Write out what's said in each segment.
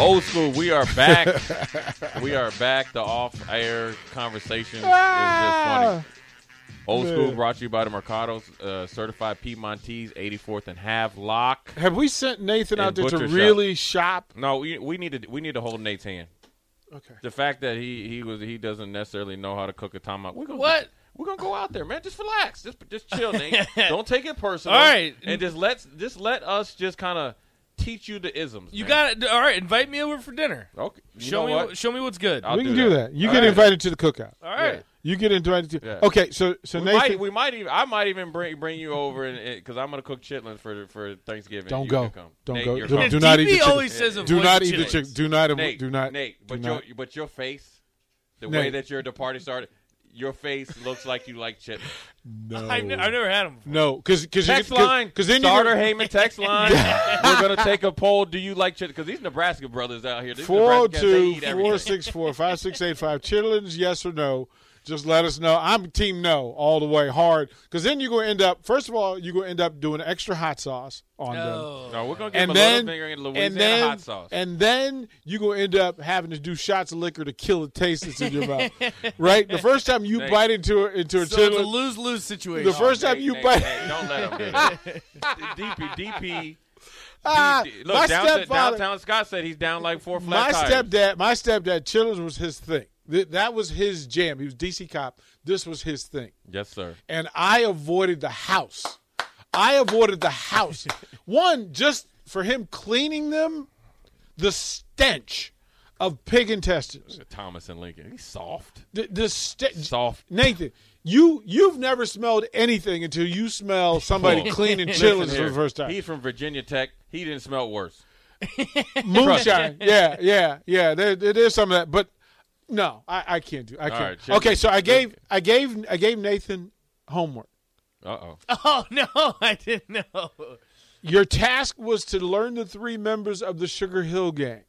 Old school, we are back. we are back. The off-air conversation is just funny. Old school brought to you by the Mercado's uh, certified Piedmontese, 84th and Havelock. Have we sent Nathan out there to Shop. really shop? No, we, we need to we need to hold Nate's hand. Okay. The fact that he he was he doesn't necessarily know how to cook a tomahawk. We're gonna, What? We're gonna go out there, man. Just relax. Just just chill, Nate. Don't take it personal. All right. and just let's just let us just kind of teach you the isms. You got it. All right, invite me over for dinner. Okay. You show know me. what? what- Show me what's good. I'll we can do do that. that. You All get right. invited to the cookout. All right. You get invited to. Yeah. Okay, so so we Nathan, might, we might even I might even bring bring you over because I'm gonna cook chitlins for for Thanksgiving. don't You go. can come. Don't Nate, go. you're Do, coming. do not eat the DP chicken. always says do not eat the chitlins. chicken. Do not. Nate, do not. Nate, but do your but your face, the Nate. way that your the party started, your face looks like you like chitlins. No. I've, ne- I've never had them. Before. no, because because Text line, because then starter you Heyman text line. We're gonna take a poll. Do you like chitlins? Because these Nebraska brothers out here, these Four Nebraska cats, they 02 eat everything. 464 5685 Chitlins, yes or no. Just let us know. I'm team no all the way hard. Because then you're going to end up, first of all, you're going to end up doing extra hot sauce on them. Oh. No, we're gonna give And then, little finger in Louisiana and then, hot sauce. and then you're going to end up having to do shots of liquor to kill the taste that's in your mouth. right? The first time you Nate. bite into a, into a So it's a lose lose situation. the first time Nate, you Nate, bite. Nate, don't let them do that. DP, DP. Ah, D- my down, stepfather- downtown Scott said he's down like four my flat tires. stepdad, my stepdad, Chitlins was his thing. Th- That was his jam. He was DC cop. This was his thing. Yes, sir. and I avoided the house. I avoided the house. One, just for him cleaning them, the stench of pig intestines. Thomas and Lincoln. He's soft. The, the stench. Soft. Nathan, you you've never smelled anything until you smell somebody cleaning Listen for the first time. He's from Virginia Tech. He didn't smell worse. Moonshine. yeah, yeah, yeah. There, there- there's some of that, but no, I, I can't do. I can't. right, okay, so I gave. I gave I gave Nathan homework. Uh oh. Oh no, I didn't know. Your task was to learn the three members of the Sugar Hill Gang.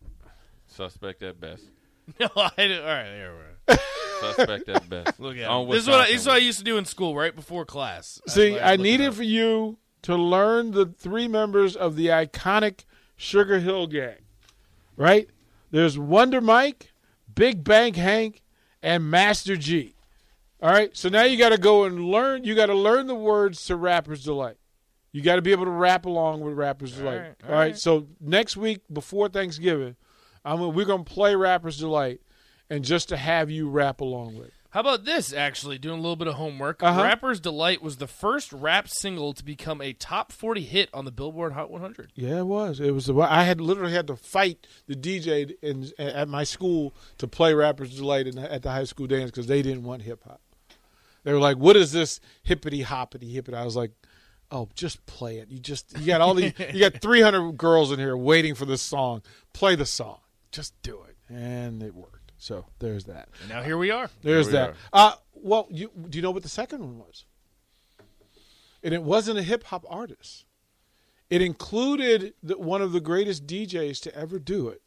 Suspect at best. No, I didn't. All right, there we go. Suspect at best. Look at On it. This is what I, this is what I used to do in school right before class. See, I'd I needed for you to learn the three members of the iconic Sugar Hill Gang. Right? There's Wonder Mike, Big Bank Hank, and Master G. All right? So now you got to go and learn you got to learn the words to Rapper's Delight. You got to be able to rap along with Rapper's Delight. right, all right? So next week before Thanksgiving, I'm we're going to play Rapper's Delight and just to have you rap along with. How about this? Actually, doing a little bit of homework. Uh-huh. "Rapper's Delight" was the first rap single to become a top forty hit on the Billboard Hot 100. Yeah, it was. It was. I had literally had to fight the DJ in, at my school to play Rappers Delight in, at the high school dance because they didn't want hip hop. They were like, "What is this hippity hoppity hippity?" I was like, "Oh, just play it. You just you got all these you got 300 girls in here waiting for this song. Play the song. Just do it." And it worked. So there's that. And now here we are. There's we that. Uh, well, you, do you know what the second one was? And it wasn't a hip hop artist. It included the, one of the greatest DJs to ever do it,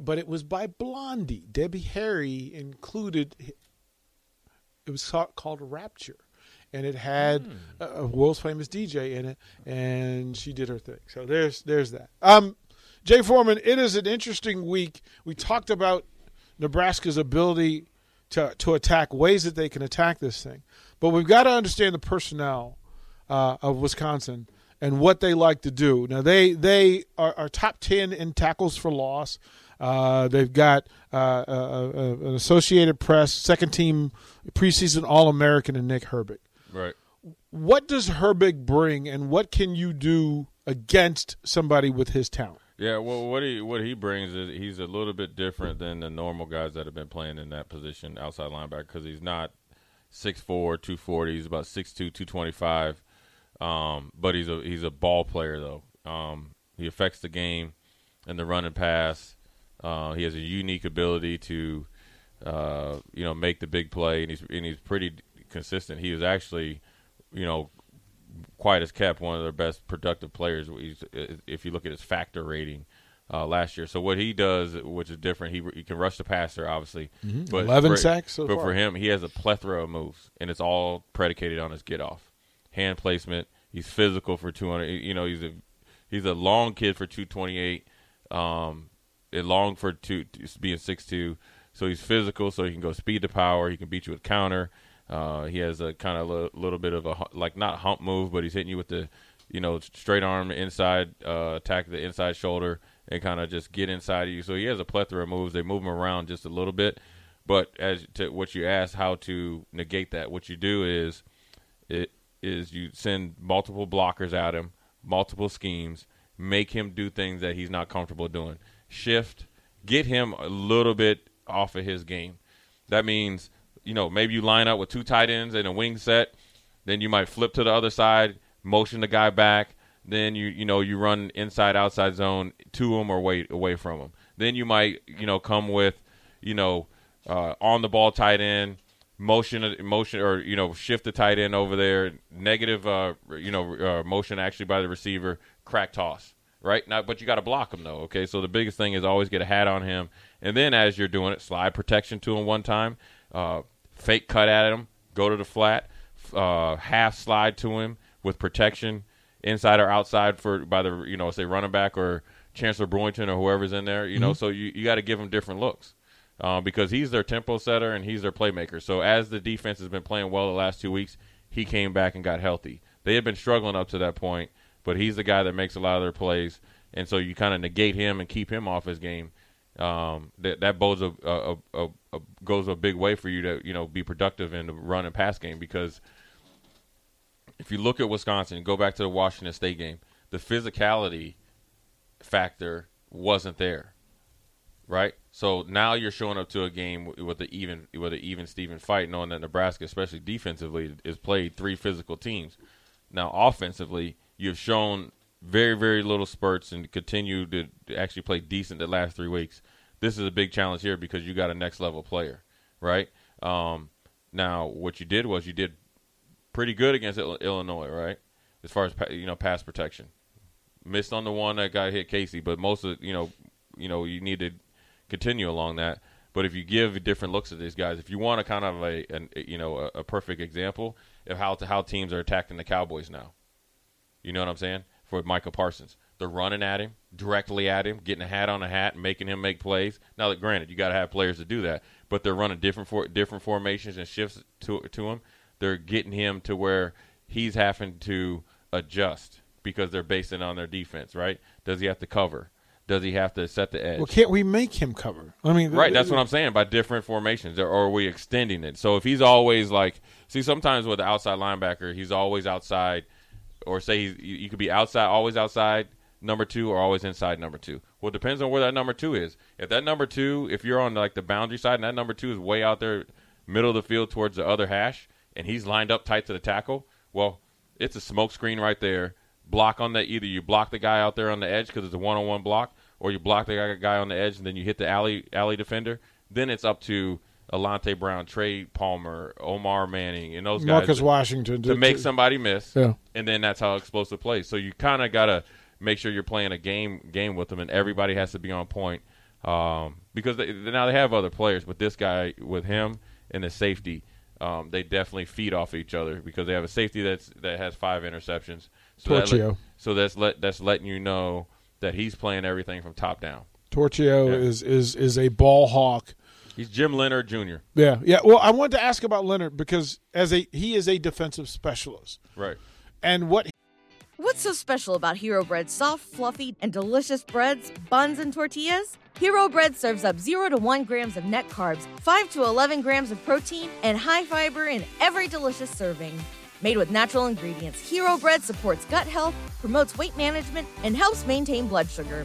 but it was by Blondie. Debbie Harry included It was called Rapture, and it had a, a world's famous DJ in it, and she did her thing. So there's there's that. Um, Jay Foreman, it is an interesting week. We talked about Nebraska's ability to to attack ways that they can attack this thing, but we've got to understand the personnel uh, of Wisconsin and what they like to do. Now they they are, are top ten in tackles for loss. Uh, they've got uh, an Associated Press second team preseason All American and Nick Herbig. Right. What does Herbig bring, and what can you do against somebody with his talent? Yeah, well, what he what he brings is he's a little bit different than the normal guys that have been playing in that position, outside linebacker, because he's not 6'4", 240. He's about 6'2", 225. Um, but he's a he's a ball player though. Um, he affects the game and the run and pass. Uh, he has a unique ability to, uh, you know, make the big play, and he's and he's pretty consistent. He was actually, you know, quite as kept one of their best productive players. If you look at his factor rating uh, last year, so what he does, which is different, he he can rush the passer, obviously, but 11 for, sacks so but far. for him, he has a plethora of moves, and it's all predicated on his get off, hand placement. He's physical for 200. You know, he's a he's a long kid for 228. Um, and long for two being six two. So he's physical, so he can go speed to power. He can beat you with counter. Uh, he has a kind of a little bit of a like not hump move, but he's hitting you with the, you know, straight arm inside uh, attack the inside shoulder and kind of just get inside of you. So he has a plethora of moves. They move him around just a little bit, but as to what you asked, how to negate that, what you do is, it is you send multiple blockers at him, multiple schemes, make him do things that he's not comfortable doing. Shift, get him a little bit off of his game. That means, you know, maybe you line up with two tight ends and a wing set, then you might flip to the other side, motion the guy back, then you you know you run inside outside zone to him or wait away from him. Then you might you know come with you know uh, on the ball tight end motion motion or you know shift the tight end over there negative uh you know uh, motion actually by the receiver crack toss right? Now but you got to block him though okay? So the biggest thing is always get a hat on him. And then as you're doing it slide protection to him one time uh, fake cut at him go to the flat uh, half slide to him with protection inside or outside for by the you know say running back or Chancellor Brewington or whoever's in there you know so you, you got to give him different looks uh, because he's their tempo setter and he's their playmaker. So as the defense has been playing well the last two weeks, he came back and got healthy. They had been struggling up to that point, but he's the guy that makes a lot of their plays, and so you kind of negate him and keep him off his game. Um, that that bodes a, a, a, a goes a big way for you to you know be productive in the run and pass game because if you look at Wisconsin, go back to the Washington State game, the physicality factor wasn't there right? So now you're showing up to a game with the even with an even Steven fight, knowing that Nebraska, especially defensively, is played three physical teams. Now offensively, you've shown very very little spurts and continue to, actually play decent the last three weeks. This is a big challenge here because you got a next level player, right? Um, now what you did was you did pretty good against Illinois, right? As far as you know, pass protection. Missed on the one that got hit Casey, but most of you know, you know, you need to continue along that. But if you give different looks at these guys, if you want a kind of a, you know a, a perfect example of how to, how teams are attacking the Cowboys now, you know what I'm saying? For Micah Parsons, they're running at him, directly at him, getting a hat on a hat, and making him make plays. Now, that granted, you got to have players to do that, but they're running different for, different formations and shifts to to him. They're getting him to where he's having to adjust because they're basing on their defense. Right? Does he have to cover? Does he have to set the edge? Well, can't we make him cover? I mean, Right, that's what I'm saying by different formations, or are we extending it? So if he's always like, see, sometimes with the outside linebacker, he's always outside, or say you you could be outside, always outside number two, or always inside number two. Well, it depends on where that number two is. If that number two, if you're on like the boundary side, and that number two is way out there, middle of the field towards the other hash, and he's lined up tight to the tackle, well, it's a smoke screen right there. Block on that. Either you block the guy out there on the edge because it's a one-on-one block, or you block the guy on the edge and then you hit the alley alley defender. Then it's up to Alante Brown, Trey Palmer, Omar Manning, and those Marcus guys Washington to make somebody miss. Yeah. And then that's how explosive plays. So you kind of got to make sure you're playing a game game with them, and everybody has to be on point um, because they, now they have other players, but this guy with him and the safety, um, they definitely feed off each other because they have a safety that's that has five interceptions. So that Torchio. let- so that's let that's letting you know that he's playing everything from top down. Torchio Yeah. is is is a ball hawk. He's Jim Leonhard Jr. Yeah, yeah. Well, I wanted to ask about Leonhard because as a he is a defensive specialist, Right. and what What's so special about Hero Bread's soft, fluffy, and delicious breads, buns, and tortillas? Hero Bread serves up 0 to 1 grams of net carbs, 5 to 11 grams of protein, and high fiber in every delicious serving. Made with natural ingredients, Hero Bread supports gut health, promotes weight management, and helps maintain blood sugar.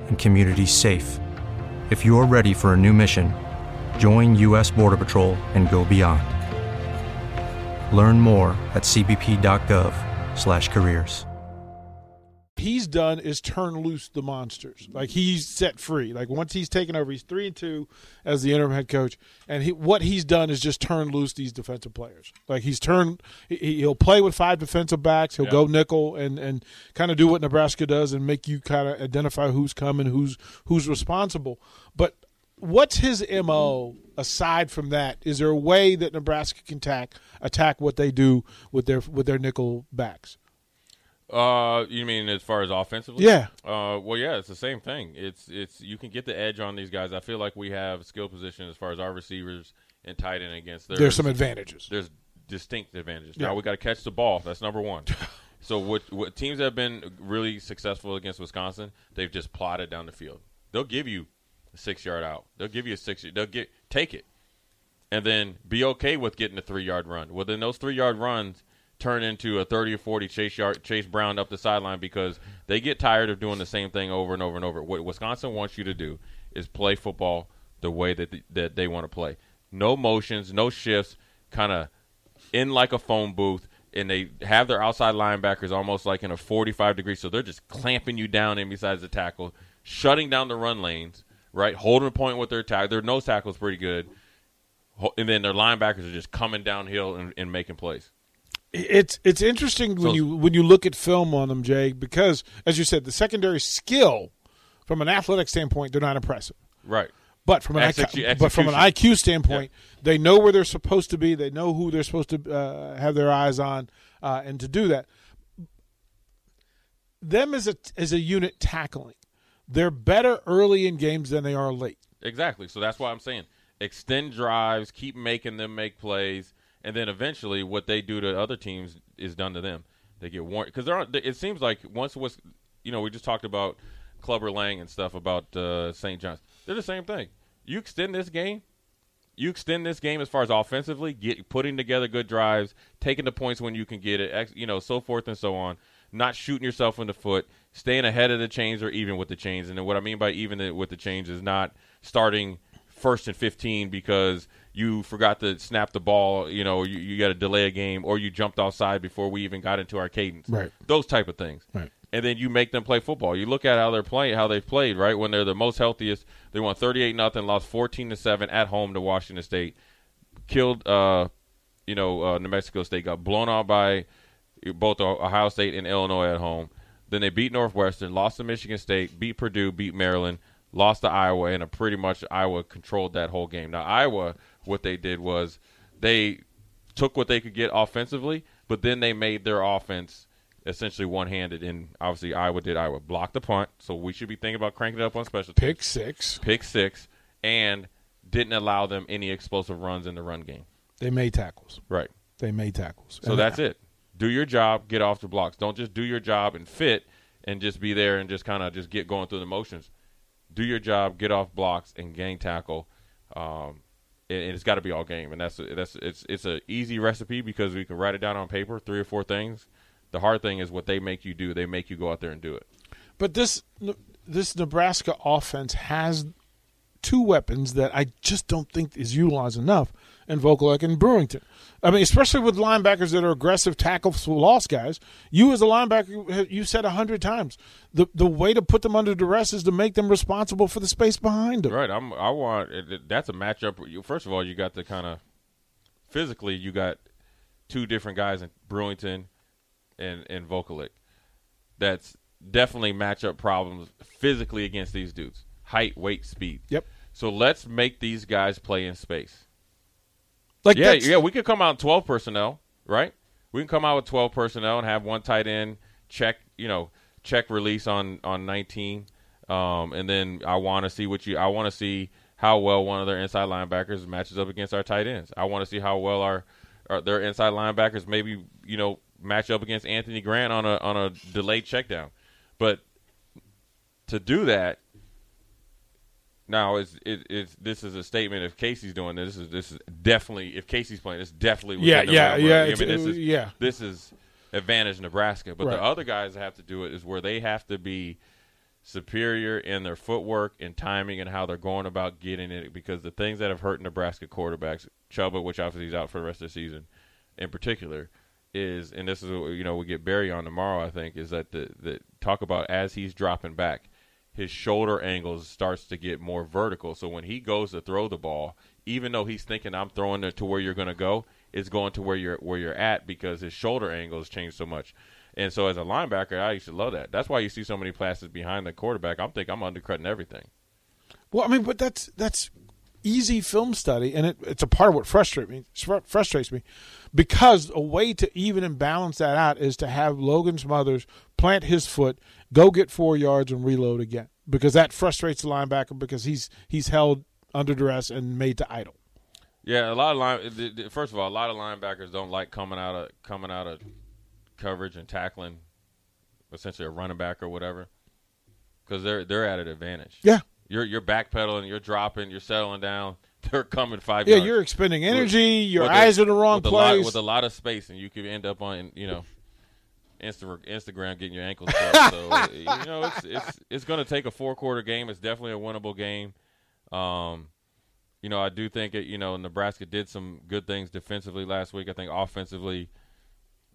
and communities safe. If you're ready for a new mission, join U.S. Border Patrol and go beyond. Learn more at cbp.gov/careers. he's done is turn loose the monsters. Like he's set free. Like once he's taken over, he's three and two as the interim head coach, and he, what he's done is just turn loose these defensive players. Like he's turned, he, he'll play with five defensive backs. He'll Yeah. go nickel and and kind of do what Nebraska does and make you kind of identify who's coming, who's who's responsible. But what's his mo aside from that? Is there a way that Nebraska can attack attack what they do with their with their nickel backs? Uh, you mean as far as offensively? Yeah. Uh, well, yeah, it's the same thing. It's it's you can get the edge on these guys. I feel like we have skill position as far as our receivers and tight end against their. There's some advantages. There's distinct advantages. Yeah. Now we got to catch the ball. That's number one. so what what teams have been really successful against Wisconsin? They've just plotted down the field. They'll give you a six yard out. They'll give you a six. They'll get take it, and then be okay with getting a three yard run. Well, then those three yard runs turn into a 30 or 40 chase yard chase Brown up the sideline because they get tired of doing the same thing over and over and over. What Wisconsin wants you to do is play football the way that that they want to play. No motions, no shifts, kind of in like a phone booth and they have their outside linebackers almost like in a 45 degree so they're just clamping you down in besides the tackle, shutting down the run lanes, right? Holding a point with their tackle. Their nose tackle is pretty good. And then their linebackers are just coming downhill and, and making plays. It's it's interesting when So- you when you look at film on them, Jay, because as you said, the secondary skill from an athletic standpoint, they're not impressive. Right. But from an Execu- IQ, but from an. IQ standpoint, they know where they're supposed to be. They know who they're supposed to uh, have their eyes on, uh, and to do that, them as a as a unit tackling, they're better early in games than they are late. Exactly. So that's why I'm saying extend drives, keep making them make plays, and then eventually what they do to other teams is done to them. They get warned because there aren't. It seems like once was, you know, we just talked about Clubber Lang and stuff about uh, St. John's. They're the same thing. You extend this game, you extend this game as far as offensively, get putting together good drives, taking the points when you can get it, you know, so forth and so on. Not shooting yourself in the foot, staying ahead of the chains or even with the chains. And what I mean by even with the chains is not starting first and 15 because you forgot to snap the ball, you know, you, you got to delay a game or you jumped offside before we even got into our cadence. Right. Those type of things. Right. And then you make them play football. You look at how they're playing, how they've played, right? When they're the most healthiest, they won 38 nothing, lost 14 to 7 at home to Washington State. Killed uh you know, uh, New Mexico State got blown out by both Ohio State and Illinois at home. Then they beat Northwestern, lost to Michigan State, beat Purdue, beat Maryland, lost to Iowa, and a pretty much Iowa controlled that whole game. Now Iowa, what they did was they took what they could get offensively, but then they made their offense essentially one-handed. And obviously Iowa did. Iowa blocked the punt, so we should be thinking about cranking it up on special teams. Pick six. Pick six, and didn't allow them any explosive runs in the run game. They made tackles. Right. they made tackles. So And that's it. Do your job, get off the blocks. Don't just do your job and fit and just be there and just kind of just get going through the motions. Do your job, get off blocks, and gang tackle. Um, and, and it's got to be all game. And that's that's it's it's a easy recipe because we can write it down on paper, three or four things. The hard thing is what they make you do. They make you go out there and do it. But this this Nebraska offense has two weapons that I just don't think is utilized enough in Vokolek and Brewington. I mean, especially with linebackers that are aggressive tackle loss guys. You as a linebacker, you said a hundred times the the way to put them under duress is to make them responsible for the space behind them. Right. I'm. I want. That's a matchup. First of all, you got the kind of physically, you got two different guys in Brewington and and Vokolek. That's definitely matchup problems physically against these dudes. Height, weight, speed. Yep. So let's make these guys play in space. Like yeah, yeah, we could come out twelve personnel, right? We can come out with twelve personnel and have one tight end check, you know, check release on on nineteen, um, and then I want to see what you. I want to see how well one of their inside linebackers matches up against our tight ends. I want to see how well our, our their inside linebackers maybe you know match up against Anthony Grant on a on a delayed check down, but to do that, now it's it, it's this is a statement. If Casey's doing this, this is this is definitely if Casey's playing, this definitely Yeah, yeah, yeah, I mean, this uh, is yeah. this is advantage Nebraska. But Right. the other guys that have to do it is where they have to be superior in their footwork and timing and how they're going about getting it. Because the things that have hurt Nebraska quarterbacks, Chubba, which obviously he's out for the rest of the season, in particular, is and this is what, you know we get Barry on tomorrow. I think is that the the talk about as he's dropping back his shoulder angles starts to get more vertical. So when he goes to throw the ball, even though he's thinking I'm throwing it to where you're going to go, it's going to where you're where you're at because his shoulder angles change so much. And so as a linebacker, I used to love that. That's why you see so many passes behind the quarterback. I'm thinking I'm undercutting everything. Well, I mean, but that's that's easy film study, and it, it's a part of what frustrates me. Frustrates me because a way to even and balance that out is to have Logan Smothers plant his foot, go get four yards, and reload again. Because that frustrates the linebacker because he's he's held under duress and made to idle. Yeah, a lot of line. First of all, a lot of linebackers don't like coming out of coming out of coverage and tackling, essentially a running back or whatever, because they're they're at an advantage. Yeah. You're you're backpedaling, you're dropping, you're settling down. They're coming five. Yeah, yards. you're expending energy, your With eyes a- are in the wrong with a lot- place. with a lot of space, and you could end up on you know. Instagram getting your ankles broke. so you know it's it's it's going to take a four quarter game. It's definitely a winnable game. Um, you know, I do think it, you know Nebraska did some good things defensively last week. I think offensively,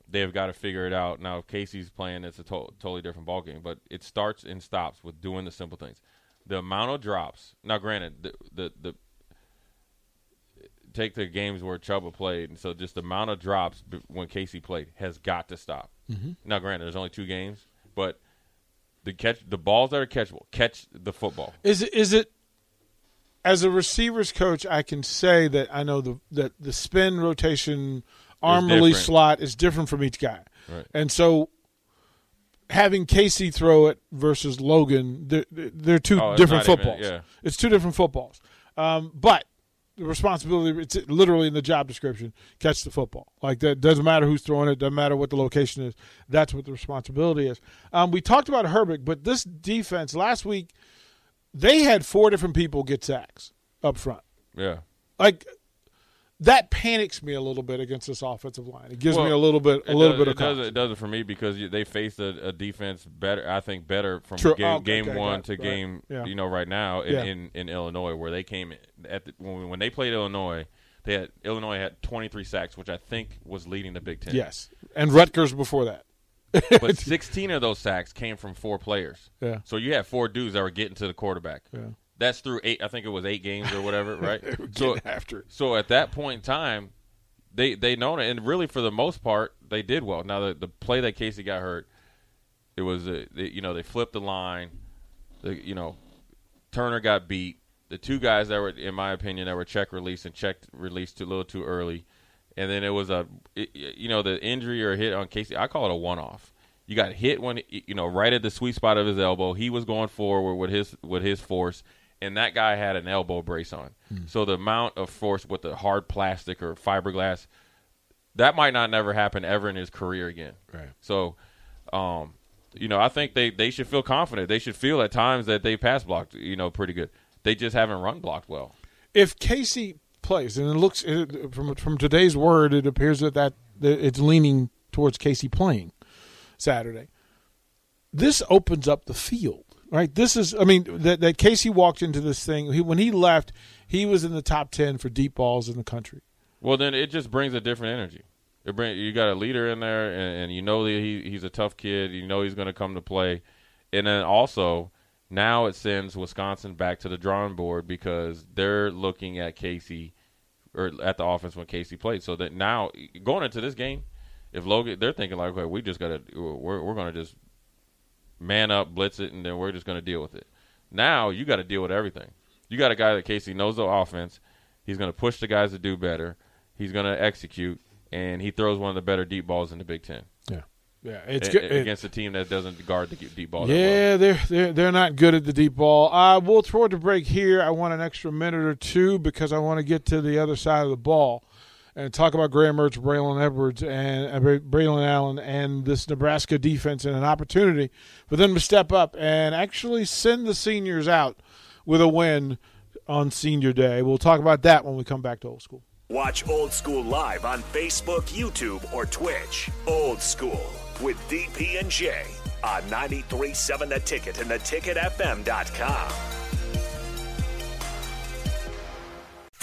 they've got to figure it out. Now, if Casey's playing, it's a to- totally different ballgame. But it starts and stops with doing the simple things. The amount of drops. Now, granted, the the, the take the games where Chubba played, and so just the amount of drops b- when Casey played has got to stop. Mhm. Now, granted, there's only two games, but the catch the balls that are catchable, catch the football. Is it is it as a receivers coach? I can say that I know the that the spin rotation arm release slot is different from each guy, Right. and so having Casey throw it versus Logan, they're, they're two Oh, different not even- footballs. yeah. It's two different footballs, um, but. The responsibility, it's literally in the job description, catch the football. Like that doesn't matter who's throwing it, doesn't matter what the location is. That's what the responsibility is. Um, we talked about Herbig, but this defense last week, they had four different people get sacks up front. Yeah. Like that panics me a little bit against this offensive line. It gives me a little bit, a little does, bit of it does, it does it for me because they faced a, a defense better. I think better from True. game, Oh, game okay, one to. Right. game Yeah. you know right now in, Yeah. in, in Illinois where they came at the, when, when they played Illinois. They had Illinois had 23 sacks, which I think was leading the Big Ten. Yes, and Rutgers before that. but 16 of those sacks came from four players. Yeah. So you had four dudes that were getting to the quarterback. Yeah. That's through eight. I think it was eight games or whatever, right? So after. So at that point in time, they they known it, and really for the most part, they did well. Now the the play that Casey got hurt, it was uh, they, you know they flipped the line, the you know Turner got beat. The two guys that were, in my opinion, that were check release and check released a little too early, and then it was a it, you know the injury or hit on Casey. I call it a one off. You got hit when you know right at the sweet spot of his elbow. He was going forward with his with his force, and that guy had an elbow brace on. So the amount of force with the hard plastic or fiberglass, that might not never happen ever in his career again. Right. So, um, you know, I think they, they should feel confident. They should feel at times that they pass blocked, you know, pretty good. They just haven't run blocked well. If Casey plays, and it looks it, from from today's word, it appears that, that that it's leaning towards Casey playing Saturday. This opens up the field, right? This is, I mean, that, that Casey walked into this thing. He, when he left, he was in the top ten for deep balls in the country. Well, then it just brings a different energy. It bring you got a leader in there, and, and you know that he he's a tough kid. You know he's going to come to play, and then also now it sends Wisconsin back to the drawing board because they're looking at Casey or at the offense when Casey played. So that now going into this game, if Logan, they're thinking like, okay, we just got to we're we're going to just man up, blitz it, and then we're just going to deal with it. Now you got to deal with everything. You got a guy that Casey knows the offense. He's going to push the guys to do better. He's going to execute, and he throws one of the better deep balls in the Big Ten. Yeah, yeah, it's A- good against a team that doesn't guard the deep ball. that Yeah, they're they're they're not good at the deep ball. Uh, we'll throw it to break here. I want an extra minute or two because I want to get to the other side of the ball and talk about Graham Mertz, Braylon Edwards, and uh, Braylon Allen, and this Nebraska defense, and an opportunity for them to step up and actually send the seniors out with a win on Senior Day. We'll talk about that when we come back to old school. Watch Old School live on Facebook, YouTube, or Twitch. Old School with DP and J on 93.7 The Ticket and theticketfm.com.